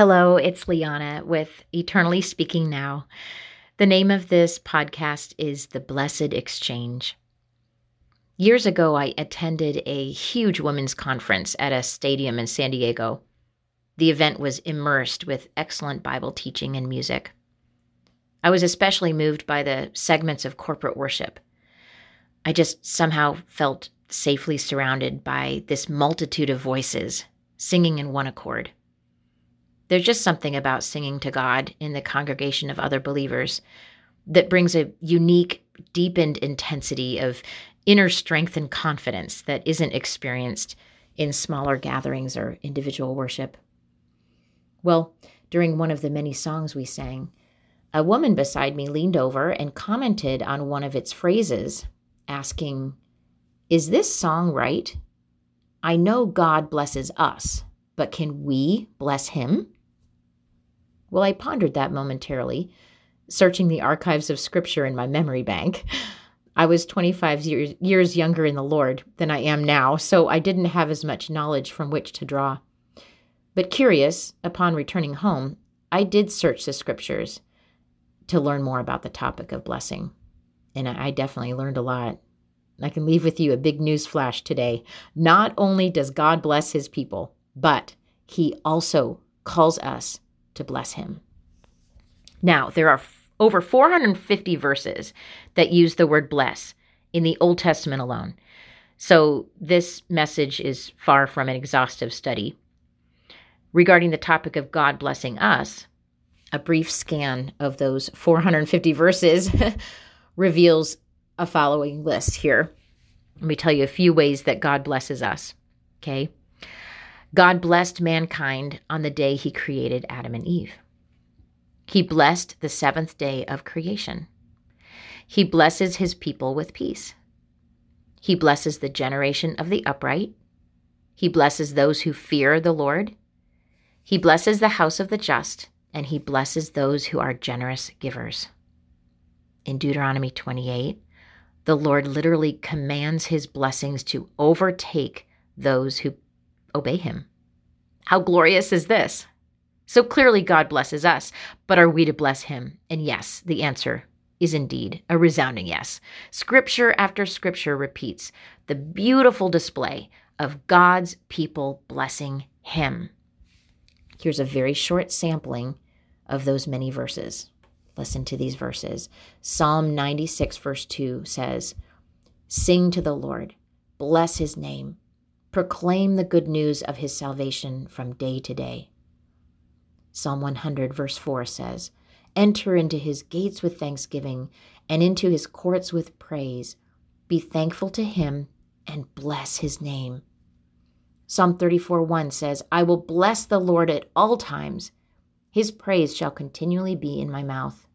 Hello, it's Liana with Eternally Speaking Now. The name of this podcast is The Blessed Exchange. Years ago, I attended a huge women's conference at a stadium in San Diego. The event was immersed with excellent Bible teaching and music. I was especially moved by the segments of corporate worship. I just somehow felt safely surrounded by this multitude of voices singing in one accord. There's just something about singing to God in the congregation of other believers that brings a unique, deepened intensity of inner strength and confidence that isn't experienced in smaller gatherings or individual worship. Well, during one of the many songs we sang, a woman beside me leaned over and commented on one of its phrases, asking, Is this song right? I know God blesses us, but can we bless him? Well, I pondered that momentarily, searching the archives of scripture in my memory bank. I was 25 years, years younger in the Lord than I am now, so I didn't have as much knowledge from which to draw. But curious, upon returning home, I did search the scriptures to learn more about the topic of blessing. And I definitely learned a lot. I can leave with you a big news flash today. Not only does God bless his people, but he also calls us to bless him. Now, there are over 450 verses that use the word bless in the Old Testament alone. So, this message is far from an exhaustive study. Regarding the topic of God blessing us, a brief scan of those 450 verses reveals a following list here. Let me tell you a few ways that God blesses us. Okay. God blessed mankind on the day he created Adam and Eve. He blessed the seventh day of creation. He blesses his people with peace. He blesses the generation of the upright. He blesses those who fear the Lord. He blesses the house of the just, and he blesses those who are generous givers. In Deuteronomy 28, the Lord literally commands his blessings to overtake those who obey him. How glorious is this? So clearly, God blesses us, but are we to bless him? And yes, the answer is indeed a resounding yes. Scripture after scripture repeats the beautiful display of God's people blessing him. Here's a very short sampling of those many verses. Listen to these verses. Psalm 96, verse 2 says, Sing to the Lord, bless his name, proclaim the good news of his salvation from day to day. Psalm 100, verse 4 says, Enter into his gates with thanksgiving and into his courts with praise. Be thankful to him and bless his name. Psalm 34, 1 says, I will bless the Lord at all times. His praise shall continually be in my mouth.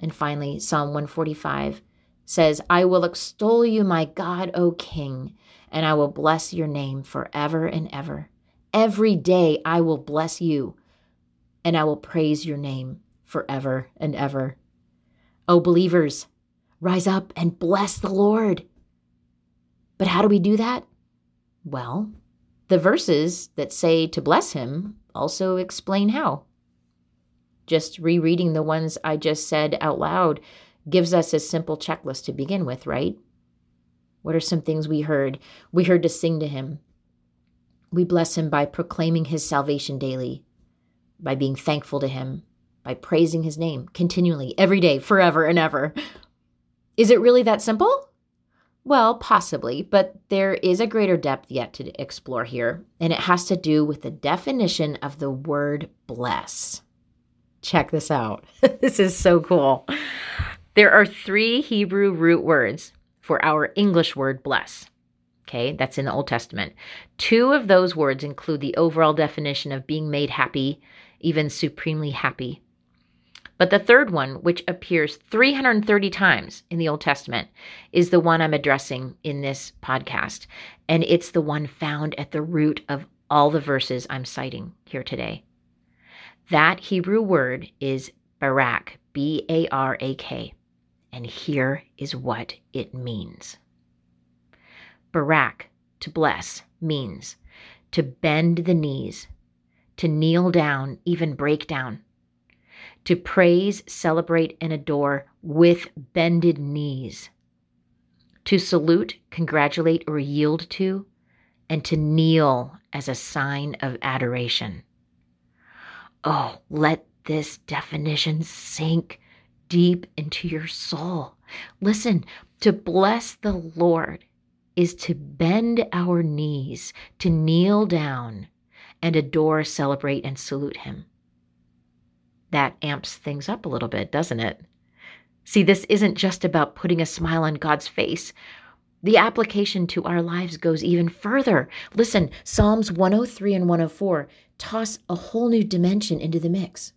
And finally, Psalm 145 says, I will extol you, my God, O King and I will bless your name forever and ever. Every day I will bless you, and I will praise your name forever and ever. O believers, rise up and bless the Lord. But how do we do that? Well, the verses that say to bless him also explain how. Just rereading the ones I just said out loud gives us a simple checklist to begin with, right? What are some things we heard? We heard to sing to him. We bless him by proclaiming his salvation daily, by being thankful to him, by praising his name continually, every day, forever and ever. Is it really that simple? Well, possibly, but there is a greater depth yet to explore here, and it has to do with the definition of the word bless. Check this out. this is so cool. There are three Hebrew root words for our English word bless. Okay, that's in the Old Testament. Two of those words include the overall definition of being made happy, even supremely happy. But the third one, which appears 330 times in the Old Testament, is the one I'm addressing in this podcast. And it's the one found at the root of all the verses I'm citing here today. That Hebrew word is barak, B A R A K. And here is what it means Barak, to bless, means to bend the knees, to kneel down, even break down, to praise, celebrate, and adore with bended knees, to salute, congratulate, or yield to, and to kneel as a sign of adoration. Oh, let this definition sink deep into your soul. Listen, to bless the Lord is to bend our knees, to kneel down and adore, celebrate, and salute Him. That amps things up a little bit, doesn't it? See, this isn't just about putting a smile on God's face. The application to our lives goes even further. Listen, Psalms 103 and 104 toss a whole new dimension into the mix.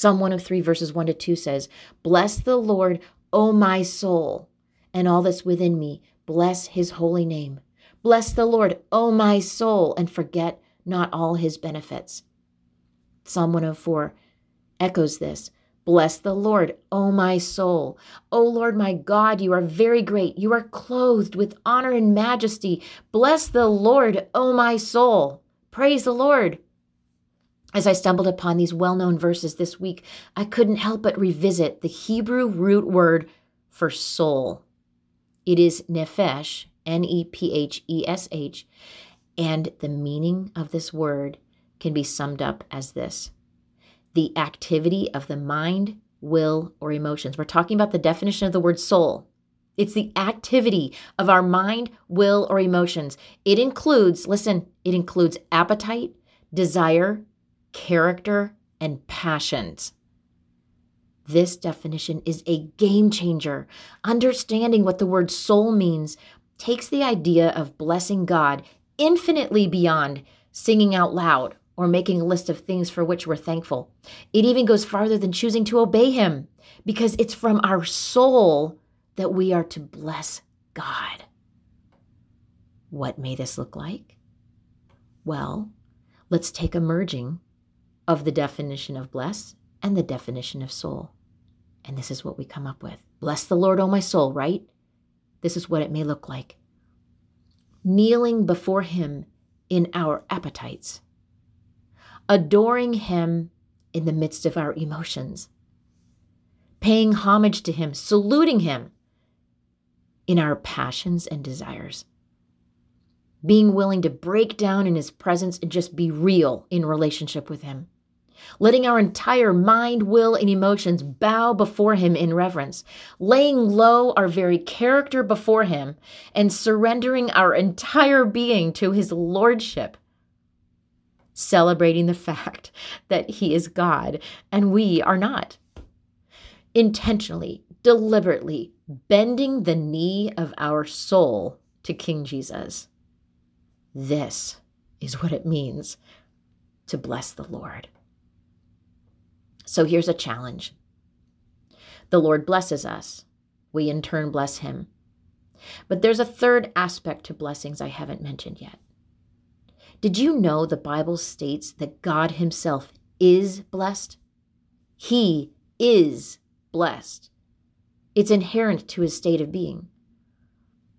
Psalm 103, verses 1 to 2 says, Bless the Lord, O my soul, and all that's within me. Bless his holy name. Bless the Lord, O my soul, and forget not all his benefits. Psalm 104 echoes this. Bless the Lord, O my soul. O Lord my God, you are very great. You are clothed with honor and majesty. Bless the Lord, O my soul. Praise the Lord. As I stumbled upon these well known verses this week, I couldn't help but revisit the Hebrew root word for soul. It is nephesh, N E P H E S H, and the meaning of this word can be summed up as this the activity of the mind, will, or emotions. We're talking about the definition of the word soul. It's the activity of our mind, will, or emotions. It includes, listen, it includes appetite, desire, character, and passions. This definition is a game changer. Understanding what the word soul means takes the idea of blessing God infinitely beyond singing out loud or making a list of things for which we're thankful. It even goes farther than choosing to obey Him because it's from our soul that we are to bless God. What may this look like? Well, let's take a merging of the definition of bless and the definition of soul. And this is what we come up with. Bless the Lord, O my soul, right? This is what it may look like. Kneeling before Him in our appetites, adoring Him in the midst of our emotions, paying homage to Him, saluting Him in our passions and desires, being willing to break down in His presence and just be real in relationship with Him letting our entire mind, will, and emotions bow before Him in reverence, laying low our very character before Him, and surrendering our entire being to His Lordship, celebrating the fact that He is God and we are not. Intentionally, deliberately bending the knee of our soul to King Jesus. This is what it means to bless the Lord. So here's a challenge the Lord blesses us, we in turn bless him. But there's a third aspect to blessings I haven't mentioned yet. Did you know the Bible states that God Himself is blessed? He is blessed. It's inherent to His state of being.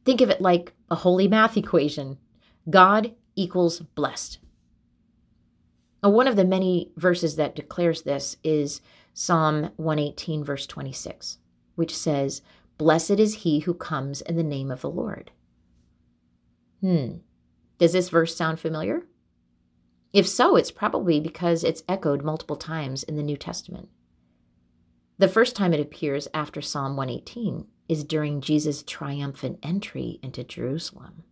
Think of it like a holy math equation God equals blessed. Now, One of the many verses that declares this is Psalm 118, verse 26, which says, Blessed is he who comes in the name of the Lord. Hmm. Does this verse sound familiar? If so, it's probably because it's echoed multiple times in the New Testament. The first time it appears after Psalm 118 is during Jesus' triumphant entry into Jerusalem.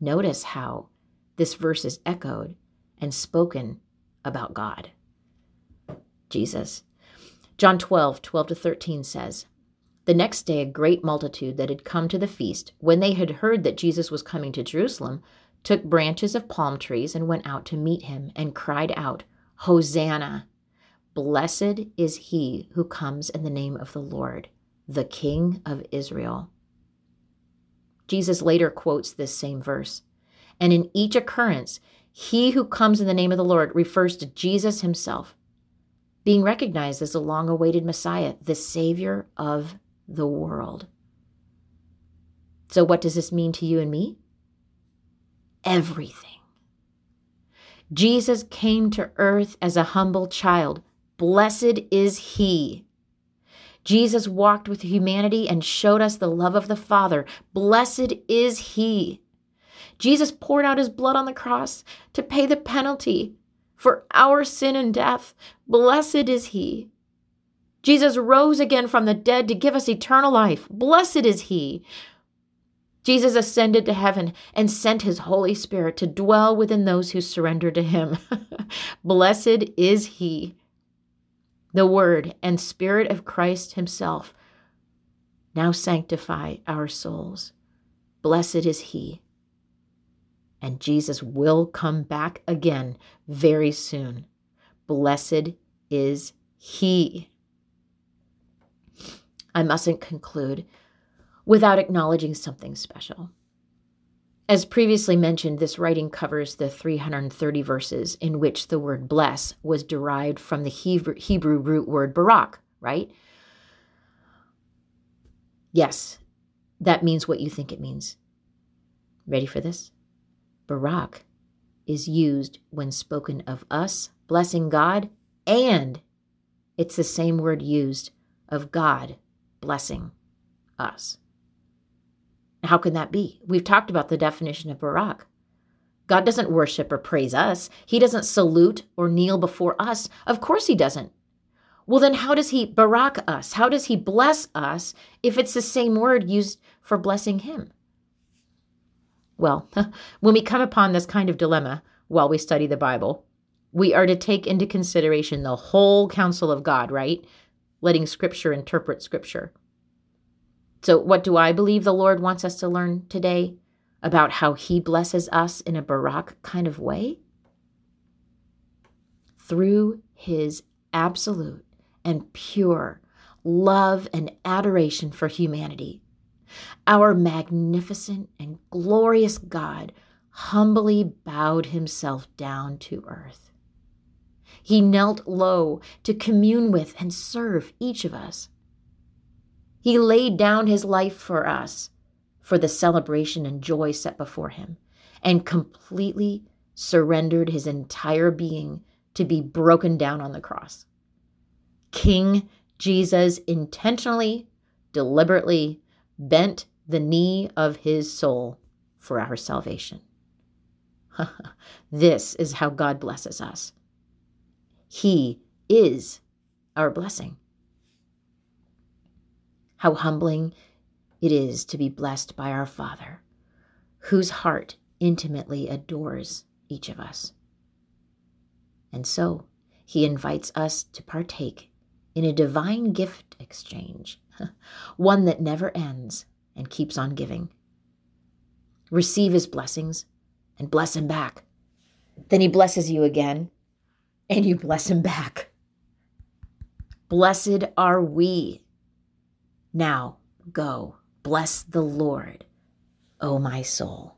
Notice how this verse is echoed and spoken about God. Jesus. John 12, 12 to 13 says, The next day, a great multitude that had come to the feast, when they had heard that Jesus was coming to Jerusalem, took branches of palm trees and went out to meet him and cried out, Hosanna! Blessed is he who comes in the name of the Lord, the King of Israel. Jesus later quotes this same verse. And in each occurrence, he who comes in the name of the Lord refers to Jesus himself, being recognized as the long awaited Messiah, the Savior of the world. So, what does this mean to you and me? Everything. Jesus came to earth as a humble child. Blessed is he. Jesus walked with humanity and showed us the love of the Father. Blessed is he. Jesus poured out his blood on the cross to pay the penalty for our sin and death. Blessed is he. Jesus rose again from the dead to give us eternal life. Blessed is he. Jesus ascended to heaven and sent his Holy Spirit to dwell within those who surrender to him. Blessed is he. The Word and Spirit of Christ himself now sanctify our souls. Blessed is he. And Jesus will come back again very soon. Blessed is he. I mustn't conclude without acknowledging something special. As previously mentioned, this writing covers the 330 verses in which the word bless was derived from the Hebrew, root word barak, right? Yes, that means what you think it means. Ready for this? Barak is used when spoken of us blessing God, and it's the same word used of God blessing us. How can that be? We've talked about the definition of Barak. God doesn't worship or praise us. He doesn't salute or kneel before us. Of course, He doesn't. Well, then how does He Barak us? How does He bless us if it's the same word used for blessing Him? Well, when we come upon this kind of dilemma while we study the Bible, we are to take into consideration the whole counsel of God, right? Letting Scripture interpret Scripture. So, what do I believe the Lord wants us to learn today about how He blesses us in a Barak kind of way? Through His absolute and pure love and adoration for humanity. Our magnificent and glorious God humbly bowed himself down to earth. He knelt low to commune with and serve each of us. He laid down his life for us, for the celebration and joy set before him, and completely surrendered his entire being to be broken down on the cross. King Jesus intentionally, deliberately bent the knee of his soul for our salvation. this is how God blesses us. He is our blessing. How humbling it is to be blessed by our Father, whose heart intimately adores each of us. And so, he invites us to partake in a divine gift exchange, one that never ends and keeps on giving. Receive his blessings and bless him back. Then he blesses you again and you bless him back. Blessed are we now go, bless the Lord, O my soul.